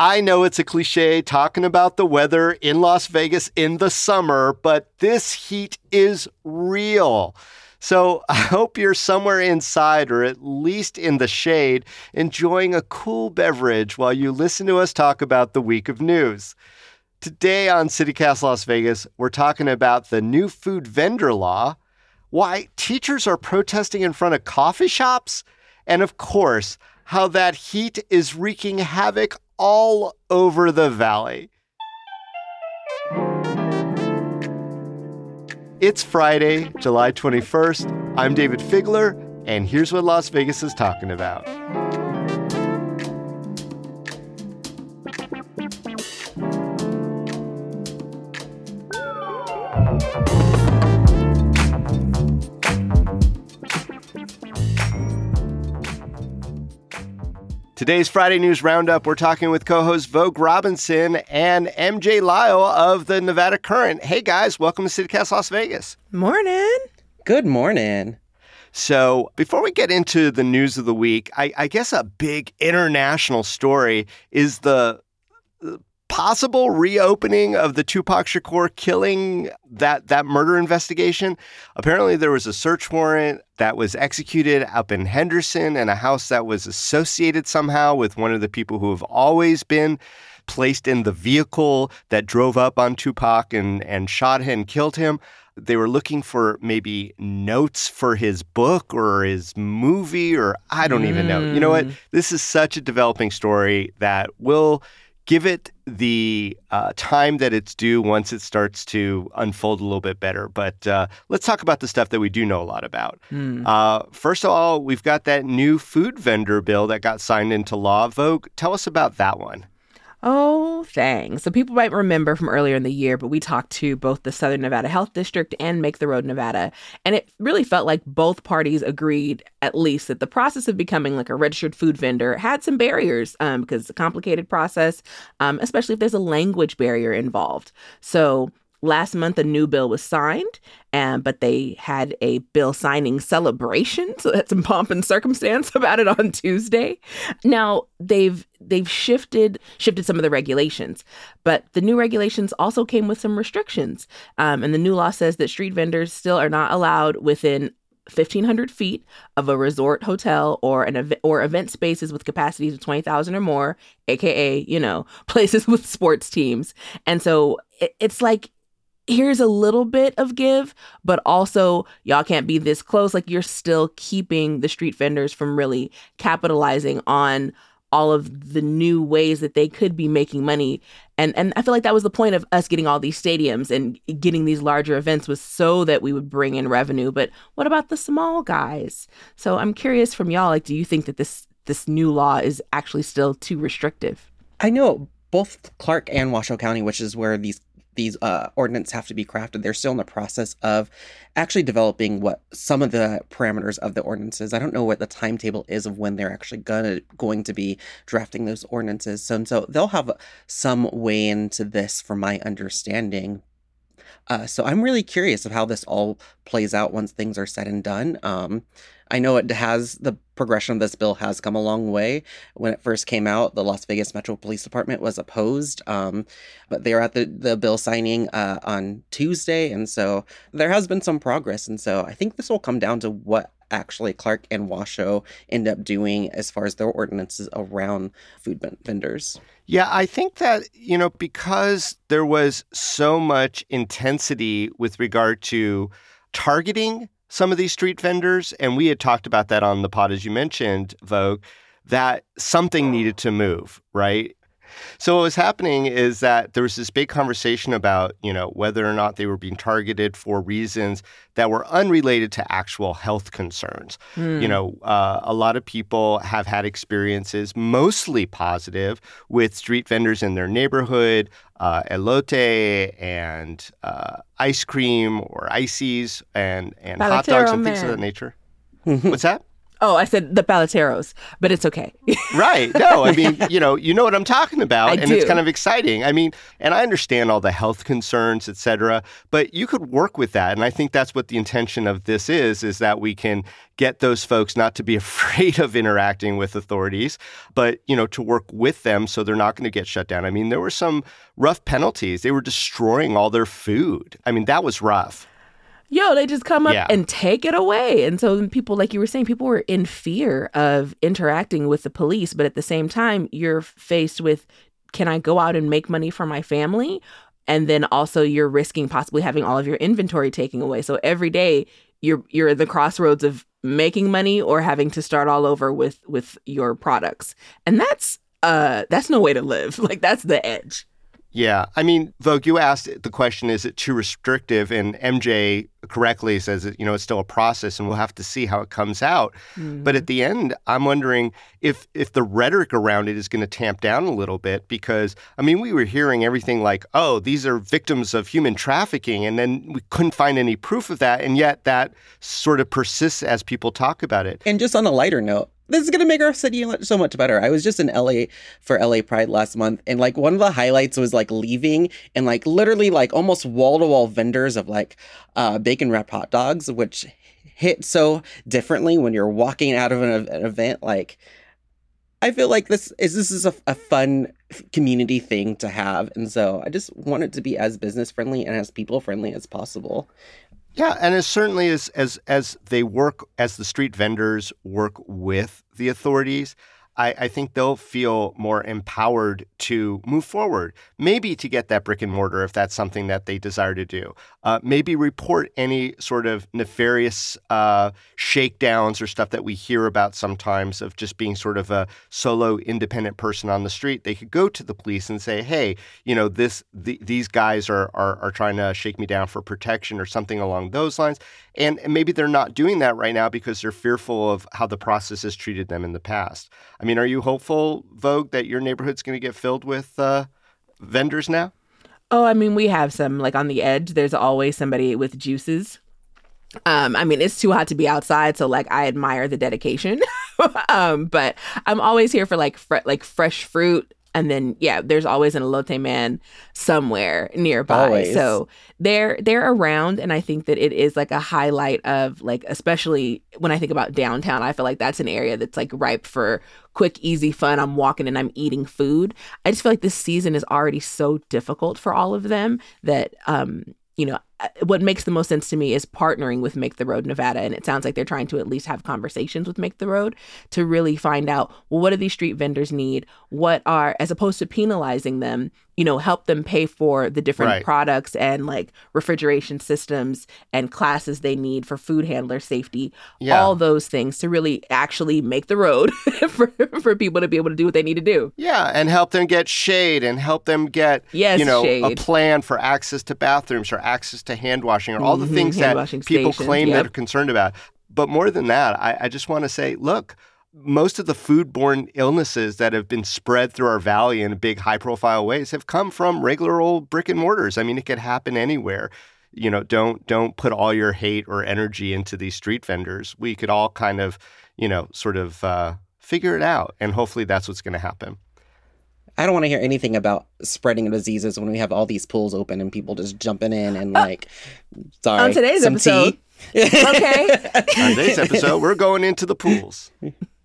I know it's a cliche talking about the weather in Las Vegas in the summer, but this heat is real. So I hope you're somewhere inside or at least in the shade, enjoying a cool beverage while you listen to us talk about the week of news. Today on CityCast Las Vegas, we're talking about the new food vendor law, why teachers are protesting in front of coffee shops, and of course, how that heat is wreaking havoc all over the valley. It's Friday, July 21st. I'm Dayvid Figler, and here's what Las Vegas is talking about. Today's Friday News Roundup, we're talking with co host Vogue Robinson and MJ Lyle of the Nevada Current. Hey guys, welcome to CityCast Las Vegas. Morning. Good morning. So, before we get into the news of the week, I, I guess a big international story is the possible reopening of the Tupac Shakur killing that that murder investigation. Apparently there was a search warrant that was executed up in Henderson and a house that was associated somehow with one of the people who have always been placed in the vehicle that drove up on Tupac and and shot him and killed him. They were looking for maybe notes for his book or his movie or I don't mm. even know. You know what? Mm. This is such a developing story that will give it the uh, time that it's due once it starts to unfold a little bit better. But uh, let's talk about the stuff that we do know a lot about. Mm. Uh, first of all, we've got that new food vendor bill that got signed into law. Vogue, tell us about that one. Oh, thanks. So people might remember from earlier in the year, but we talked to both the Southern Nevada Health District and Make the Road Nevada. And it really felt like both parties agreed, at least, that the process of becoming like a registered food vendor had some barriers um, because it's a complicated process, um, especially if there's a language barrier involved. So last month a new bill was signed and but they had a bill signing celebration so that's some pomp and circumstance about it on tuesday. Now they've they've shifted shifted some of the regulations but the new regulations also came with some restrictions. Um, and the new law says that street vendors still are not allowed within 1500 feet of a resort hotel or an event or event spaces with capacities of 20,000 or more aka you know places with sports teams. And so it, it's like here's a little bit of give, but also y'all can't be this close. Like you're still keeping the street vendors from really capitalizing on all of the new ways that they could be making money. And and I feel like that was the point of us getting all these stadiums and getting these larger events was so that we would bring in revenue. But what about the small guys? So I'm curious from y'all, like, do you think that this this new law is actually still too restrictive? I know both Clark and Washoe County, which is where these these uh, ordinances have to be crafted. They're still in the process of actually developing what some of the parameters of the ordinances. I don't know what the timetable is of when they're actually gonna going to be drafting those ordinances. So, and so they'll have some way into this, from my understanding. Uh, so I'm really curious of how this all plays out once things are said and done. Um, I know it has the progression of this bill has come a long way. When it first came out, the Las Vegas Metro Police Department was opposed, um, but they are at the, the bill signing uh, on Tuesday, and so there has been some progress. And so I think this will come down to what actually Clark and Washoe end up doing as far as their ordinances around food vendors. Yeah, I think that, you know, because there was so much intensity with regard to targeting some of these street vendors, and we had talked about that on the pod, as you mentioned, Vogue, that something needed to move, right? So what was happening is that there was this big conversation about, you know, whether or not they were being targeted for reasons that were unrelated to actual health concerns. Mm. You hmm. know, uh, a lot of people have had experiences, mostly positive, with street vendors in their neighborhood, uh, elote and uh, ice cream or ices and and hot dogs and things of that nature. What's that? Oh, I said the paleteros, but it's okay. right. No, I mean, you know, you know what I'm talking about, I and it's kind of exciting. I mean, and I understand all the health concerns, et cetera, but you could work with that, and I think that's what the intention of this is: is that we can get those folks not to be afraid of interacting with authorities, but you know, to work with them so they're not going to get shut down. I mean, there were some rough penalties. They were destroying all their food. I mean, that was rough. Yo, they just come up Yeah. and take it away. And so then people, like you were saying, people were in fear of interacting with the police. But at the same time, you're faced with can I go out and make money for my family? And then also you're risking possibly having all of your inventory taken away. So every day you're you're at the crossroads of making money or having to start all over with with your products. And that's uh that's no way to live. Like that's the edge. Yeah. I mean, Vogue, you asked the question, is it too restrictive? And MJ correctly says, that, you know, it's still a process and we'll have to see how it comes out. But at mm-hmm. the end, I'm wondering if if the rhetoric around it is going to tamp down a little bit because, I mean, we were hearing everything like, oh, these are victims of human trafficking. And then we couldn't find any proof of that. And yet that sort of persists as people talk about it. And just on a lighter note, this is gonna make our city so much better. I was just in LA for LA Pride last month, and like one of the highlights was like leaving and like literally like almost wall to wall vendors of like uh, bacon wrapped hot dogs, which hit so differently when you're walking out of an, an event. Like, I feel like this is this is a, a fun community thing to have, and so I just want it to be as business friendly and as people friendly as possible. Yeah, and as certainly as as as they work as the street vendors work with the authorities, I, I think they'll feel more empowered to move forward. Maybe to get that brick and mortar if that's something that they desire to do. Uh, maybe report any sort of nefarious uh, shakedowns or stuff that we hear about sometimes of just being sort of a solo independent person on the street. They could go to the police and say, "Hey, you know this the, these guys are, are are trying to shake me down for protection or something along those lines." And, and maybe they're not doing that right now because they're fearful of how the process has treated them in the past. I mean, are you hopeful, Vogue, that your neighborhood's going to get filled with uh, vendors now? Oh, I mean, we have some like on the edge. There's always somebody with juices. Um, I mean, it's too hot to be outside, so like I admire the dedication. um, but I'm always here for like fre- like fresh fruit, and then yeah, there's always an elote man somewhere nearby. Always. So they're they're around, and I think that it is like a highlight of like especially when I think about downtown. I feel like that's an area that's like ripe for quick, easy fun. I'm walking and I'm eating food. I just feel like this season is already so difficult for all of them that um you know Uh, what makes the most sense to me is partnering with Make the Road Nevada and it sounds like they're trying to at least have conversations with Make the Road to really find out well what do these street vendors need? What are as opposed to penalizing them you know help them pay for the different Right. products and like refrigeration systems and classes they need for food handler safety Yeah. all those things to really actually make the road for, for people to be able to do what they need to do Yeah, and help them get shade and help them get Yes, you know a plan for access to bathrooms or access to hand washing or all the Mhm, things hand that people stations, claim yep. that are concerned about. But more than that, I, I just want to say, look, most of the foodborne illnesses that have been spread through our valley in big high profile ways have come from regular old brick and mortars. I mean, it could happen anywhere. You know, don't don't put all your hate or energy into these street vendors. We could all kind of, you know, sort of uh, figure it out, and hopefully that's what's going to happen. I don't want to hear anything about spreading diseases when we have all these pools open and people just jumping in and like, sorry. on today's some episode tea? okay On today's episode, we're going into the pools.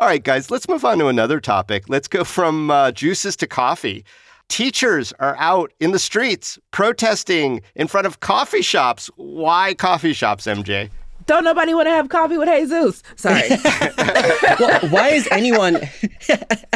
All right, guys, let's move on to another topic. Let's go from uh, juices to coffee. Teachers are out in the streets protesting in front of coffee shops. Why coffee shops, MJ? don't nobody want to have coffee with jesus sorry well, why is anyone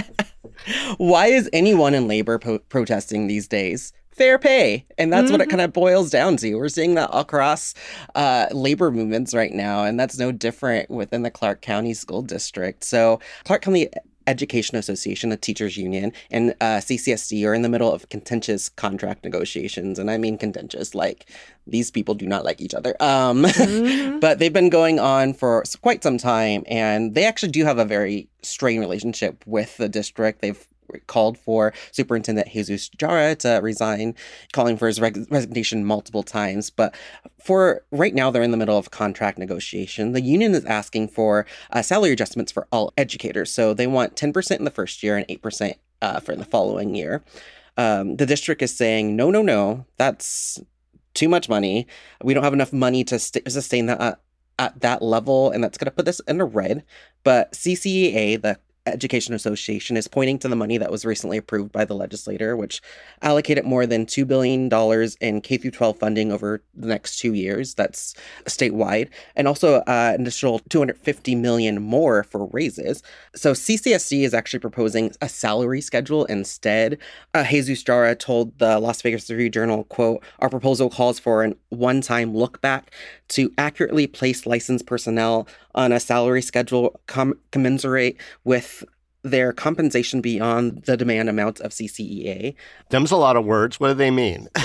why is anyone in labor po- protesting these days fair pay. And that's what it kind of boils down to. We're seeing that across uh, labor movements right now and that's no different within the clark county school district. So clark county education association the teachers union and uh, ccsd are in the middle of contentious contract negotiations. And i mean contentious like these people do not like each other. Um Mhm. but they've been going on for quite some time and they actually do have a very strained relationship with the district. They've called for Superintendent Jesus Jara to resign, calling for his resignation multiple times. But for right now, they're in the middle of contract negotiation. The union is asking for uh, salary adjustments for all educators. So they want 10% in the first year and 8% uh, for the following year. Um, the district is saying, no, no, no, that's too much money. We don't have enough money to st- sustain that uh, at that level, and that's going to put this in a red. But CCEA, the Education Association is pointing to the money that was recently approved by the legislator, which allocated more than $2 billion in K 12 funding over the next two years. That's statewide. And also uh, an additional 250 million more for raises. So CCSD is actually proposing a salary schedule instead. Uh, Jesus Jara told the Las Vegas Review Journal, quote, our proposal calls for an one-time look back to accurately place licensed personnel on a salary schedule com- commensurate with their compensation beyond the demand amount of CCEA. Them's a lot of words. What do they mean?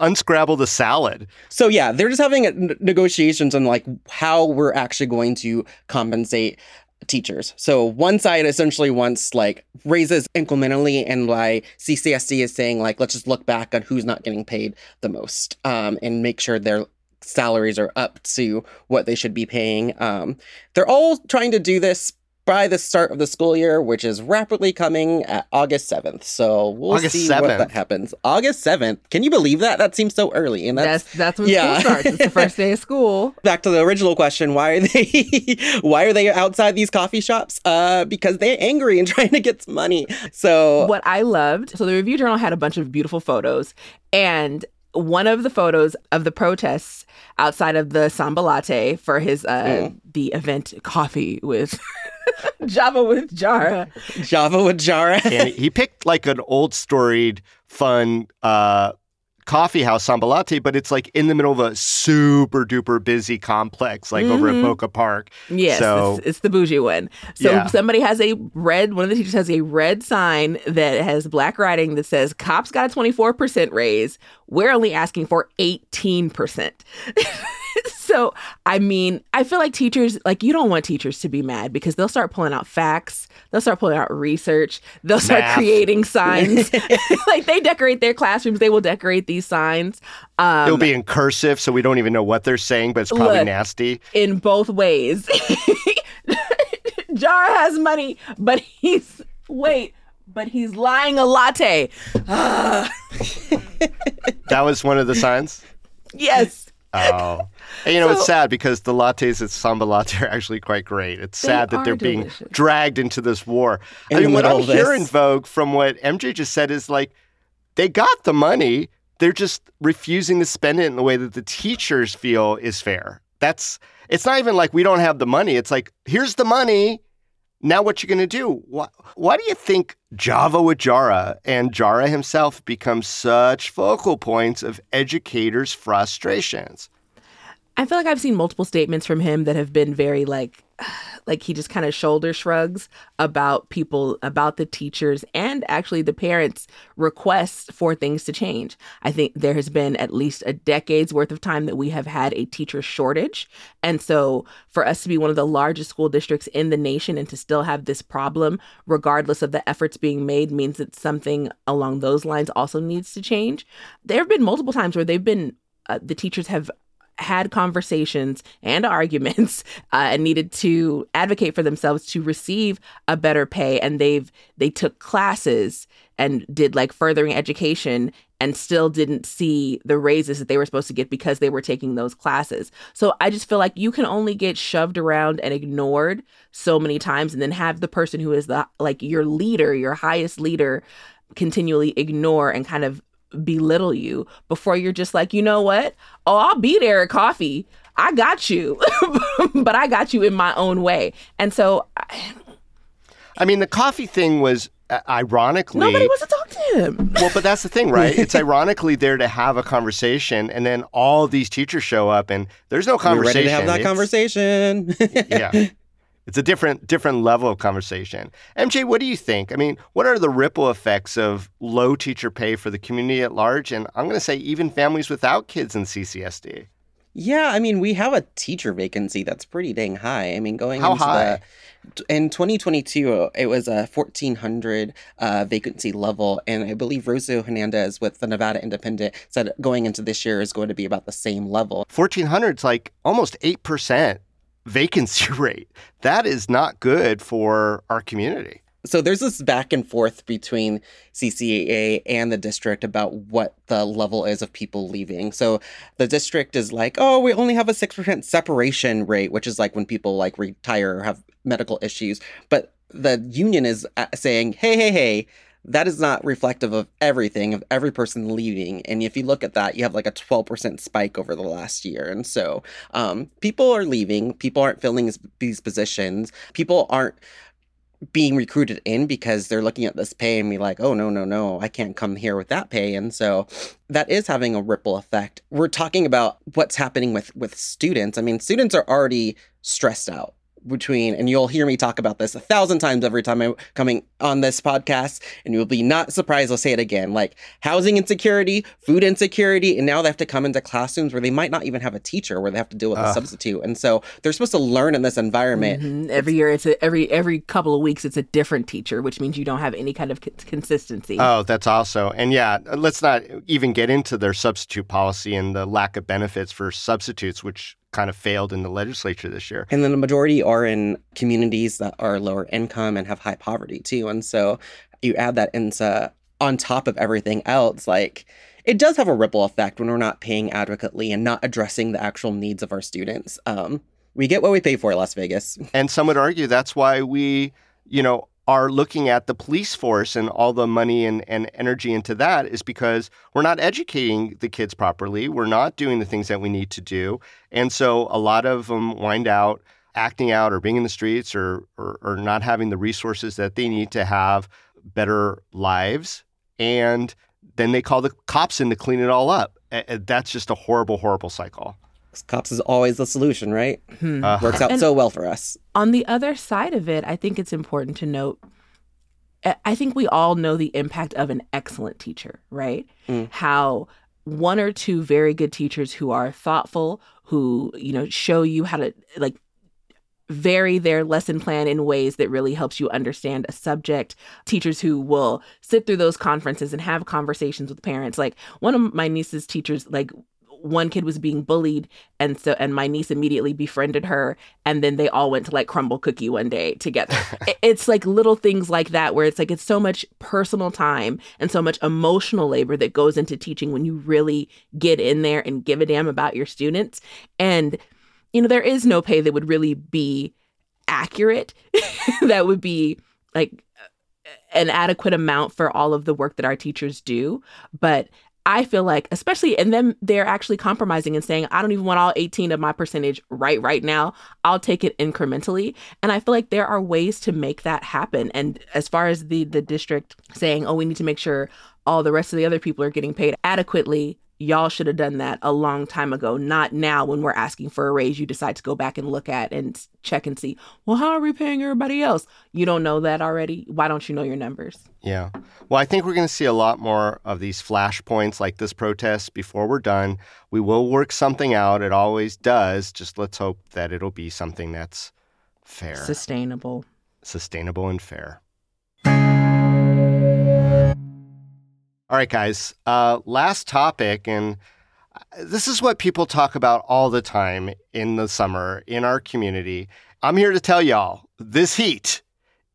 Unscrabble the salad. So yeah, they're just having negotiations on like how we're actually going to compensate teachers. So one side essentially wants like raises incrementally, and like CCSD is saying like let's just look back on who's not getting paid the most um, and make sure their salaries are up to what they should be paying. Um, they're all trying to do this by the start of the school year, which is rapidly coming at August 7th. So we'll August see 7th. what that happens. August 7th. Can you believe that? That seems so early. And that's, That's that's when yeah. school starts. It's the first day of school. back to the original question why are they why are they outside these coffee shops uh because they're angry and trying to get some money so What I loved, so the Review Journal had a bunch of beautiful photos, and one of the photos of the protests outside of the Sambalatte for his uh Mm. the event coffee with Java with Jara. java with jara And he picked like an old storied, fun uh, coffee house Sambalatte, but it's like in the middle of a super duper busy complex, like over at Mhm. Boca Park. Yes, So- it's, it's the bougie one. So Yeah. somebody has a red, one of the teachers has a red sign that has black writing that says, Cops got a 24% raise. We're only asking for 18%. so, I mean, I feel like teachers, like, you don't want teachers to be mad because they'll start pulling out facts, they'll start pulling out research, they'll start Math. creating signs. like, they decorate their classrooms, they will decorate these signs. Um, It'll be in cursive, so we don't even know what they're saying, but it's probably Look. nasty. in both ways. Jara has money, but he's wait, but he's lying a latte. That was one of the signs. yes. Oh, and you know it's sad because the lattes at Sambalatte are actually quite great. It's sad that they're being dragged into this war. In I mean, what middle I'm of this. hearing, Vogue, from what MJ just said is like they got the money, they're just refusing to spend it in the way that the teachers feel is fair. That's it's not even like we don't have the money. It's like here's the money. Now what you're gonna do? Why, why do you think Java with Jara and Jara himself become such focal points of educators' frustrations? I feel like I've seen multiple statements from him that have been very like like he just kind of shoulder shrugs about people about the teachers and actually the parents requests for things to change. I think there has been at least a decade's worth of time that we have had a teacher shortage. And so for us to be one of the largest school districts in the nation and to still have this problem regardless of the efforts being made means that something along those lines also needs to change. There have been multiple times where they've been uh, the teachers have had conversations and arguments uh, and needed to advocate for themselves to receive a better pay and they've they took classes and did like furthering education and still didn't see the raises that they were supposed to get because they were taking those classes. So I just feel like you can only get shoved around and ignored so many times and then have the person who is the like your leader, your highest leader continually ignore and kind of belittle you before you're just like, you know what? Oh, I'll be there at coffee. I got you, but I got you in my own way. And so I- I mean, the coffee thing was uh, ironically. nobody wants to talk to him. well, but that's the thing, right? It's ironically there to have a conversation, and then all these teachers show up, and there's no we're conversation. ready to have that It's- conversation yeah, it's a different different level of conversation. MJ, what do you think? I mean, what are the ripple effects of low teacher pay for the community at large, and I'm going to say even families without kids in CCSD? Yeah, I mean, we have a teacher vacancy that's pretty dang high. I mean, going How into high? the in 2022, it was a 1400 uh, vacancy level, and I believe Rosa Hernandez with the Nevada Independent said going into this year is going to be about the same level. 1400 is like almost 8% vacancy rate. That is not good for our community. So there's this back and forth between CCEA and the district about what the level is of people leaving. So the district is like, oh, we only have a 6% separation rate, which is like when people like retire or have medical issues. But the union is uh, saying, hey, hey, hey, that is not reflective of everything, of every person leaving. And if you look at that, you have like a 12% spike over the last year. And so um, people are leaving, people aren't filling these- positions, people aren't being recruited in because they're looking at this pay and be like, oh, no, no, no, I can't come here with that pay. And so that is having a ripple effect. We're talking about what's happening with with students. I mean, students are already stressed out between and you'll hear me talk about this a thousand times every time I'm coming on this podcast and you'll be not surprised I'll say it again like housing insecurity food insecurity and now they have to come into classrooms where they might not even have a teacher where they have to deal with a substitute and so they're supposed to learn in this environment Mhm. Every year, it's a, every every couple of weeks, it's a different teacher, which means you don't have any kind of c- consistency. Oh, that's also. And yeah, let's not even get into their substitute policy and the lack of benefits for substitutes, which kind of failed in the legislature this year. And then the majority are in communities that are lower income and have high poverty too. And so you add that into on top of everything else, like it does have a ripple effect when we're not paying adequately and not addressing the actual needs of our students. Um, we get what we pay for, Las Vegas. And some would argue that's why we, you know, are looking at the police force and all the money and, and energy into that is because we're not educating the kids properly. We're not doing the things that we need to do. And so a lot of them wind out acting out or being in the streets or, or, or not having the resources that they need to have better lives. And then they call the cops in to clean it all up. That's just a horrible, horrible cycle. Cops is always the solution, right? Hmm. Uh, Works out And- so well for us. on the other side of it, I think it's important to note. I- I think we all know the impact of an excellent teacher, right? Mm. How one or two very good teachers who are thoughtful, who you know show you how to like vary their lesson plan in ways that really helps you understand a subject teachers who will sit through those conferences and have conversations with parents like one of my niece's teachers like one kid was being bullied and so and my niece immediately befriended her and then they all went to like Crumbl cookie one day together. It's like little things like that where it's like it's so much personal time and so much emotional labor that goes into teaching when you really get in there and give a damn about your students. And you know there is no pay that would really be accurate. That would be like an adequate amount for all of the work that our teachers do. But I feel like, especially, and then they're actually compromising and saying, I don't even want all 18 of my percentage right right now. I'll take it incrementally. And I feel like there are ways to make that happen. And as far as the the district saying, oh, we need to make sure all the rest of the other people are getting paid adequately, y'all should have done that a long time ago, not now when we're asking for a raise. You decide to go back and look at and check and see, well, how are we paying everybody else? You don't know that already. Why don't you know your numbers? Yeah. Well, I think we're going to see a lot more of these flashpoints like this protest before we're done. We will work something out. It always does. Just let's hope that it'll be something that's fair, Sustainable. sustainable, and fair. All right, guys. Uh, last topic, and uh, this is what people talk about all the time in the summer in our community. I'm here to tell y'all this heat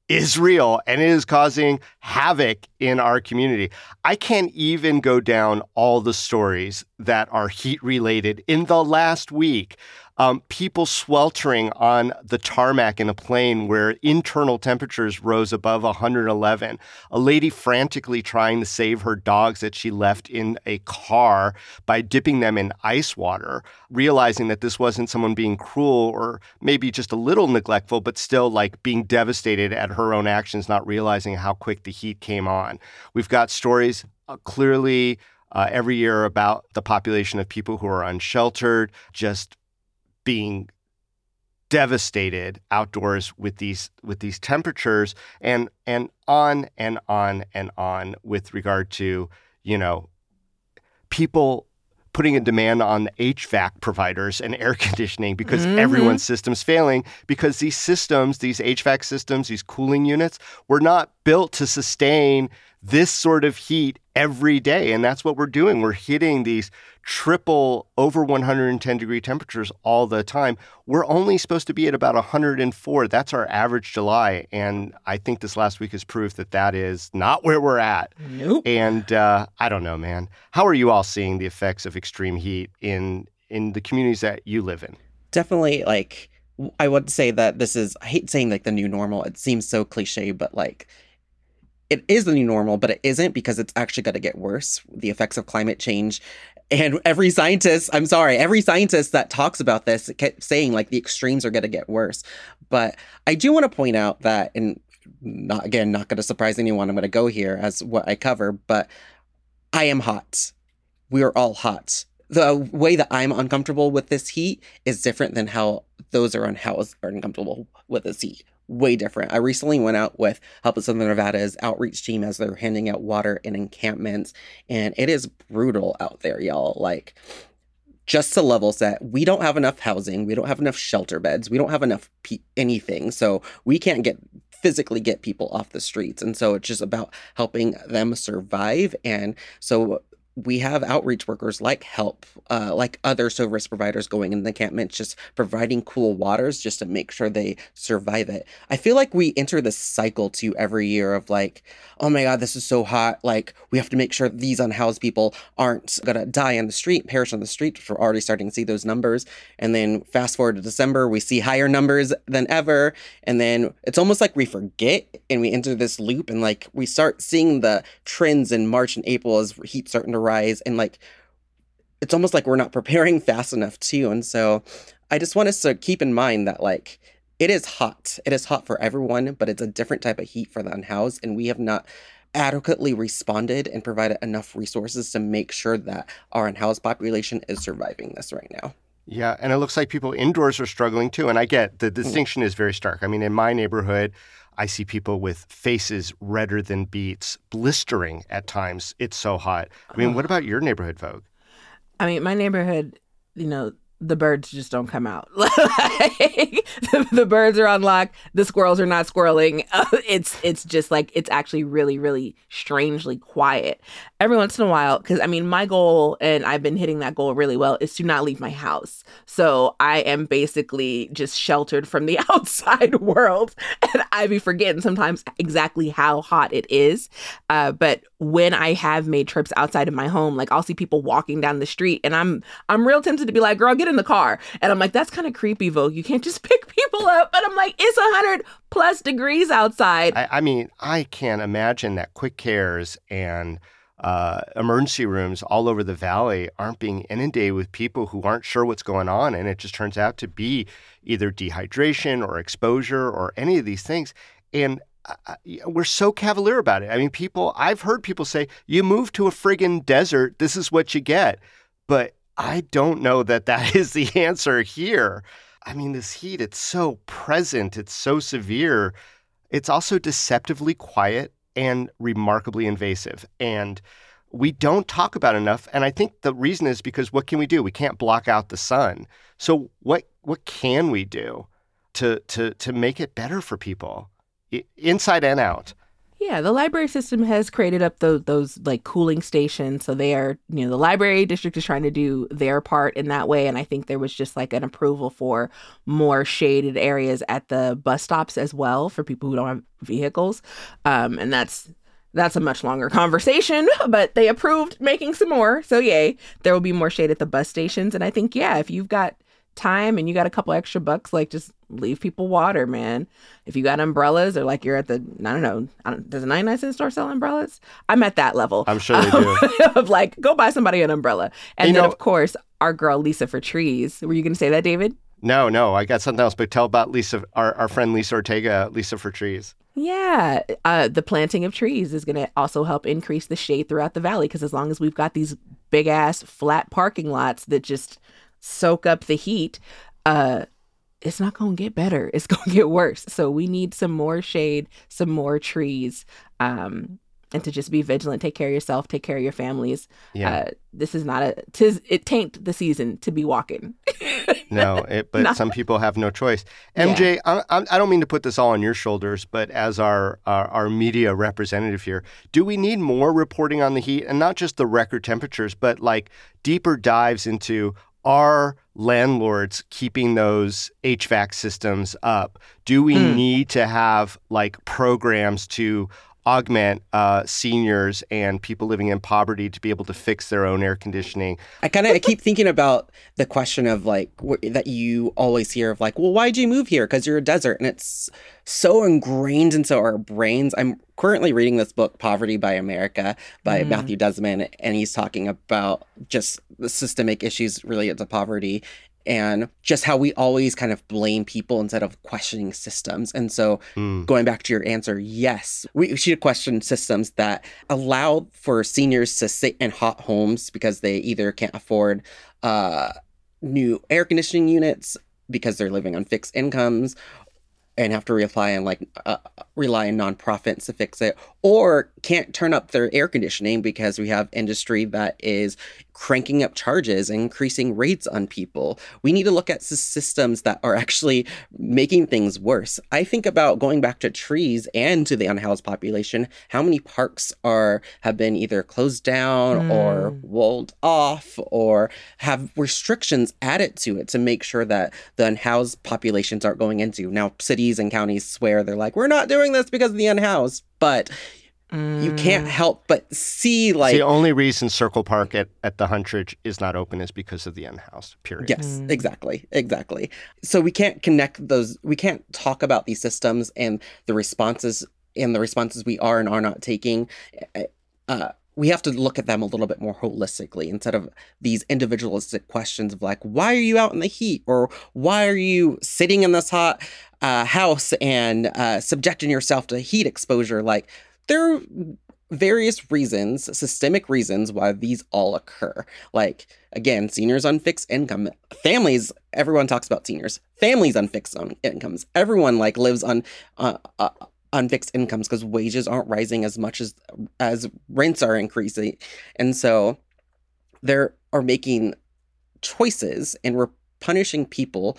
is real and it is causing havoc in our community. I can't even go down all the stories that are heat related in the last week. Um, people sweltering on the tarmac in a plane where internal temperatures rose above 111. A lady frantically trying to save her dogs that she left in a car by dipping them in ice water, realizing that this wasn't someone being cruel or maybe just a little neglectful, but still like being devastated at her own actions, not realizing how quick the heat came on. We've got stories uh, clearly uh, every year about the population of people who are unsheltered, just being devastated outdoors with these with these temperatures and and on and on and on with regard to you know people putting a demand on HVAC providers and air conditioning because Mhm. everyone's system's failing because these systems, these HVAC systems, these cooling units were not built to sustain this sort of heat every day. And that's what we're doing. We're hitting these triple over 110 degree temperatures all the time. We're only supposed to be at about 104. That's our average July. And I think this last week is proof that that is not where we're at. Nope. And uh, I don't know, man. How are you all seeing the effects of extreme heat in in the communities that you live in? definitely like I would say that this is I hate saying like the new normal. It seems so cliche, but like it is the new normal, but it isn't because it's actually going to get worse. The effects of climate change. And every scientist, I'm sorry, every scientist that talks about this kept saying like the extremes are going to get worse. But I do want to point out that, and not again, not going to surprise anyone. I'm going to go here as what I cover, but I am hot. We are all hot. The way that I'm uncomfortable with this heat is different than how those are unhoused are uncomfortable with this heat. Way different. I recently went out with Help of Southern Nevada's outreach team as they're handing out water in encampments, and it is brutal out there, y'all. Like, just to level set, we don't have enough housing, we don't have enough shelter beds, we don't have enough pe- anything, so we can't get physically get people off the streets, and so it's just about helping them survive. And so we have outreach workers like help uh, like other service providers going in the encampments just providing cool waters just to make sure they survive it. I feel like we enter this cycle too every year of like oh my god this is so hot. Like we have to make sure these unhoused people aren't gonna die on the street perish on the street we're already starting to see those numbers. And then fast forward to december we see higher numbers than ever. And then it's almost like we forget and we enter this loop and like we start seeing the trends in march and april as heat starting to rise and like it's almost like we're not preparing fast enough too and so i just want us to keep in mind that like it is hot it is hot for everyone but it's a different type of heat for the unhoused and we have not adequately responded and provided enough resources to make sure that our unhoused population is surviving this right now Yeah, and it looks like people indoors are struggling too. And I get the hmm. distinction is very stark. I mean, in my neighborhood, I see people with faces redder than beets, blistering at times. It's so hot. I mean, what about your neighborhood, Vogue? I mean, my neighborhood, you know, the birds just don't come out. Like, the, the birds are on lock. The squirrels are not squirreling. It's it's just like it's actually really really strangely quiet. Every once in a while, because I mean, my goal, and I've been hitting that goal really well, is to not leave my house. So I am basically just sheltered from the outside world, and I be forgetting sometimes exactly how hot it is. Uh, but when I have made trips outside of my home, like I'll see people walking down the street, and I'm I'm real tempted to be like, "Girl, get in the car," and I'm like, "That's kind of creepy, Vogue. You can't just pick people up." But I'm like, "It's hundred plus degrees outside." I, I mean, I can't imagine that quick cares and uh, emergency rooms all over the valley aren't being inundated with people who aren't sure what's going on. And it just turns out to be either dehydration or exposure or any of these things. And uh, we're so cavalier about it. I mean, people, I've heard people say, you move to a friggin' desert, this is what you get. But I don't know that that is the answer here. I mean, this heat, it's so present, it's so severe. It's also deceptively quiet and remarkably invasive. And we don't talk about enough. And I think the reason is because what can we do? We can't block out the sun. So what what can we do to to to make it better for people, inside and out? Yeah, the library system has created up those those like cooling stations. So they are, you know, the library district is trying to do their part in that way. And I think there was just like an approval for more shaded areas at the bus stops as well for people who don't have vehicles. Um, and that's that's a much longer conversation, but they approved making some more. So yay, there will be more shade at the bus stations. And I think, yeah, if you've got time and you got a couple extra bucks, like just leave people water, man. If you got umbrellas or like you're at the, I don't know, I don't, does a 99 cent store sell umbrellas? I'm at that level. I'm sure they do. of like, go buy somebody an umbrella. And You then, know- of course, our girl Lisa for trees. Were you going to say that, Dayvid? No, no, I got something else. But tell about Lisa, our, our friend Lisa Ortega, Lisa for Trees. Yeah, uh, the planting of trees is going to also help increase the shade throughout the valley because as long as we've got these big ass flat parking lots that just soak up the heat, uh, it's not going to get better. It's going to get worse. So we need some more shade, some more trees. Um, and to just be vigilant, take care of yourself, take care of your families. Yeah. Uh, this is not a tis it taint the season to be walking. no, it, but Not- some people have no choice. MJ, I, I, I don't mean to put this all on your shoulders, but as our, our our media representative here, do we need more reporting on the heat and not just the record temperatures, but like deeper dives into are landlords keeping those HVAC systems up? Do we Hmm. need to have like programs to augment uh, seniors and people living in poverty to be able to fix their own air conditioning? I kind of I keep thinking about the question of like wh- that you always hear of like, well, why'd you move here? Because you're a desert, and it's so ingrained into our brains. I'm currently reading this book, Poverty by America, by Mm. Matthew Desmond, and he's talking about just the systemic issues related to poverty. And just how we always kind of blame people instead of questioning systems. And so, Hmm. going back to your answer, yes, we should question systems that allow for seniors to sit in hot homes because they either can't afford uh, new air conditioning units because they're living on fixed incomes and have to rely on like uh, rely on nonprofits to fix it or can't turn up their air conditioning because we have industry that is cranking up charges and increasing rates on people. We need to look at systems that are actually making things worse. I think about going back to trees and to the unhoused population how many parks are have been either closed down or Mm. walled off or have restrictions added to it to make sure that the unhoused populations aren't going into. Now cities and counties swear they're like we're not doing this because of the unhoused. But you can't Mm. help but see like the only reason Circle Park at, at the Huntridge is not open is because of the end house, Period. Yes, Mm. exactly. Exactly. So we can't connect those we can't talk about these systems and the responses and the responses we are and are not taking uh we have to look at them a little bit more holistically instead of these individualistic questions of like why are you out in the heat or why are you sitting in this hot uh, house and uh, subjecting yourself to heat exposure like there are various reasons systemic reasons why these all occur. Like again seniors on fixed income families everyone talks about seniors. Families on fixed incomes. Everyone like lives on uh, uh, on fixed incomes because wages aren't rising as much as as rents are increasing. And so they are making choices and we're punishing people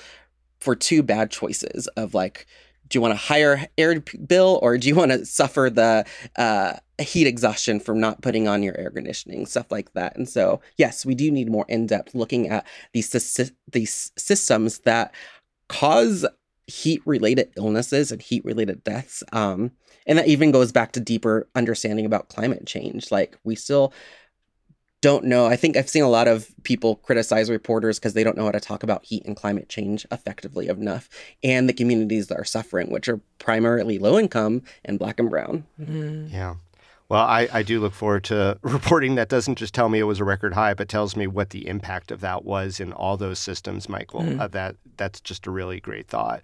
for two bad choices of like do you want a higher air bill or do you want to suffer the uh, heat exhaustion from not putting on your air conditioning stuff like that? And so yes we do need more in-depth looking at these these systems that cause heat related illnesses and heat related deaths um and that even goes back to deeper understanding about climate change. Like we still don't know i think i've seen a lot of people criticize reporters because they don't know how to talk about heat and climate change effectively enough and the communities that are suffering which are primarily low income and black and brown Mm. Yeah. Well, I, I do look forward to reporting that doesn't just tell me it was a record high, but tells me what the impact of that was in all those systems, Michael. Mhm. Uh, that that's just a really great thought.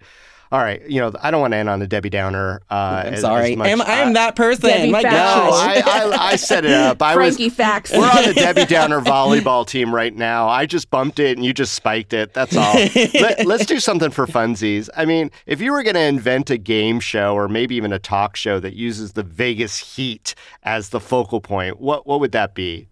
All right, you know, I don't want to end on the Debbie Downer. Uh, i'm as- sorry as much. am, i'm that person Debbie my Fowler. No, I, I, I set it up. I was Frankie Facts. We're on the Debbie Downer volleyball team right now. I just bumped it and you just spiked it. That's all. Let, us do something for funsies. I mean, if you were going to invent a game show or maybe even a talk show that uses the Vegas heat as the focal point, what what would that be?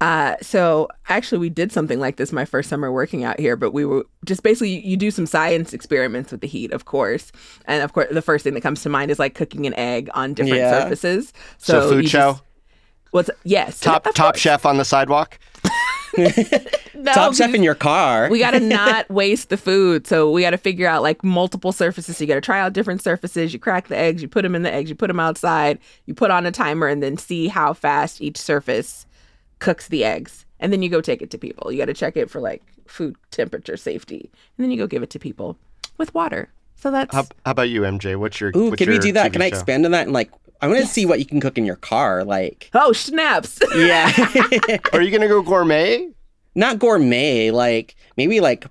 Uh, so actually, we did something like this my first summer working out here, but we were just basically you, you do some science experiments with the heat, of course, and of course the first thing that comes to mind is like cooking an egg on different Yeah. surfaces. So, So, food show, just- what's yes, top top course. chef on the sidewalk. No, top chef you- in your car we got to not waste the food. So we got to figure out like multiple surfaces. So you got to try out different surfaces. You crack the eggs, you put them in the eggs, you put them outside, you put on a timer, and then see how fast each surface cooks the eggs. And then you go take it to people. You got to check it for like food temperature safety. And then you go give it to people with water. So that's How, how about you, MJ? What's your Ooh, what's can we do that? TV Can I show? expand on that? And like, I want to see what you can cook in your car. Like, oh snaps. yeah, Are you going to go gourmet? not gourmet. Like, maybe like,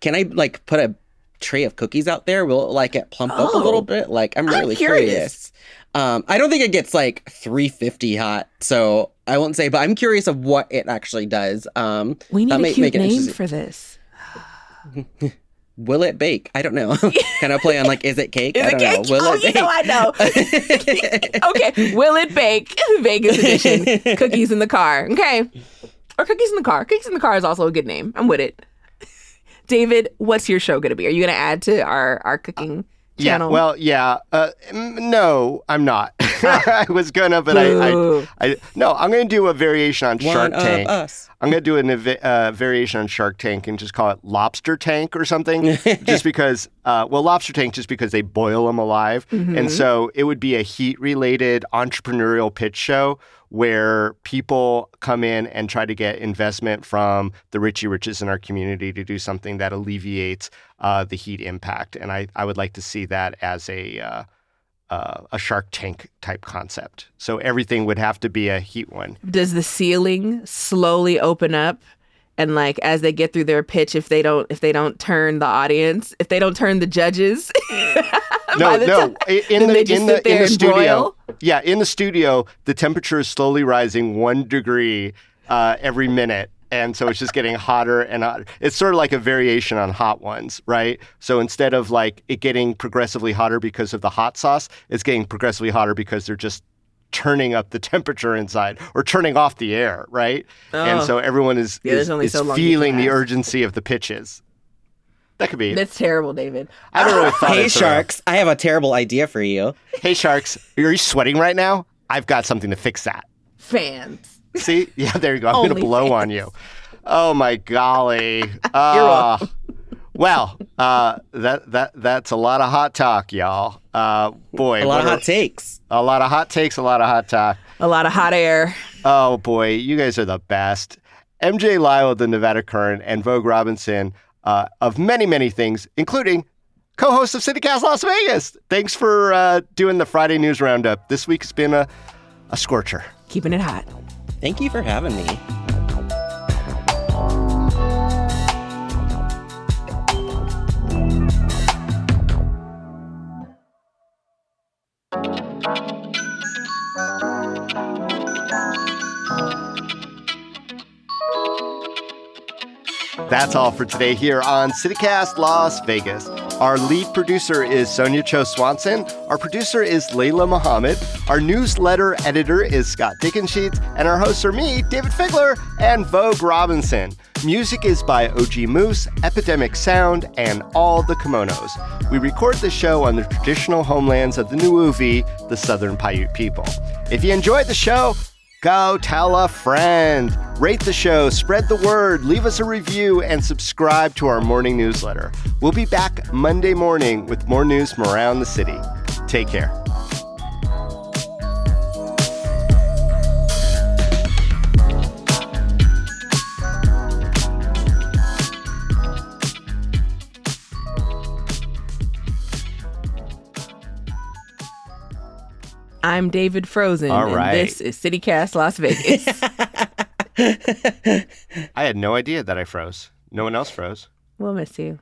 can I like put a tray of cookies out there? Will it like it plump up a Oh, little bit? Like, I'm I'm really curious. curious. Um, I don't think it gets like 350 hot, so I won't say. But I'm curious of what it actually does. Um, we need That a may cute name for this. will it bake? I don't know. Can I play on like, is it cake? Is I don't cake? know. Will oh, it you bake? know I know. okay, will it bake? Vegas edition. Cookies in the car. Okay. Or cookies in the car. Cookies in the car is also a good name. I'm with it. Dayvid, what's your show going to be? Are you going to add to our our cooking channel? Yeah, well, yeah. Uh, no, I'm not. I was gonna, but I. I, I, no, I'm gonna do a variation on Shark One of Tank. us. I'm gonna do a uh, variation on Shark Tank and just call it Lobster Tank or something, just because. Uh, well, Lobster Tank just because they boil them alive, and so it would be a heat-related entrepreneurial pitch show where people come in and try to get investment from the Richie Riches in our community to do something that alleviates uh, the heat impact, and I, I would like to see that as a uh, uh, a Shark Tank type concept. So everything would have to be a heat one. Does the ceiling slowly open up? And like as they get through their pitch, if they don't, if they don't turn the audience, if they don't turn the judges, No, no. time- In the in the in the studio, broil? yeah, in the studio, the temperature is slowly rising one degree uh, every minute, and so it's just getting hotter and hotter. It's sort of like a variation on hot ones, right? So instead of like it getting progressively hotter because of the hot sauce, it's getting progressively hotter because they're just turning up the temperature inside or turning off the air, right? And Oh. so everyone is, Yeah, is, is so feeling the urgency of the pitches. That could be. it. that's terrible, Dayvid. I haven't really thought Hey it through. sharks, I have a terrible idea for you. Hey, sharks, are you sweating right now? I've got something to fix that. Fans. See? Yeah, there you go. I'm going to Only blow on you. Oh, my golly. Uh, well, uh, that, that, that's a lot of hot talk, y'all. Uh, boy, A lot of what hot takes. a lot of hot takes, a lot of hot talk. A lot of hot air. Oh, boy, you guys are the best. MJ Lyle of the Nevada Current and Vogue Robinson uh, of many, many things, including co host of CityCast Las Vegas. Thanks for uh, doing the Friday News Roundup. This week's been a, a scorcher. Keeping it hot. Thank you for having me. That's all for today here on CityCast Las Vegas. Our lead producer is Sonia Cho Swanson. Our producer is Layla Muhammad. Our newsletter editor is Scott Dickensheets. And our hosts are me, Dayvid Figler, and Vogue Robinson. Music is by OG Moose, Epidemic Sound, and All the Kimonos. We record the show on the traditional homelands of the Nuwuvi, the Southern Paiute people. If you enjoyed the show, Go tell a friend. Rate the show, spread the word, leave us a review, and subscribe to our morning newsletter. We'll be back Monday morning with more news from around the city. Take care. I'm Dayvid Frozen. All right. And this is CityCast Las Vegas. I had no idea that I froze. No one else froze. we'll miss you.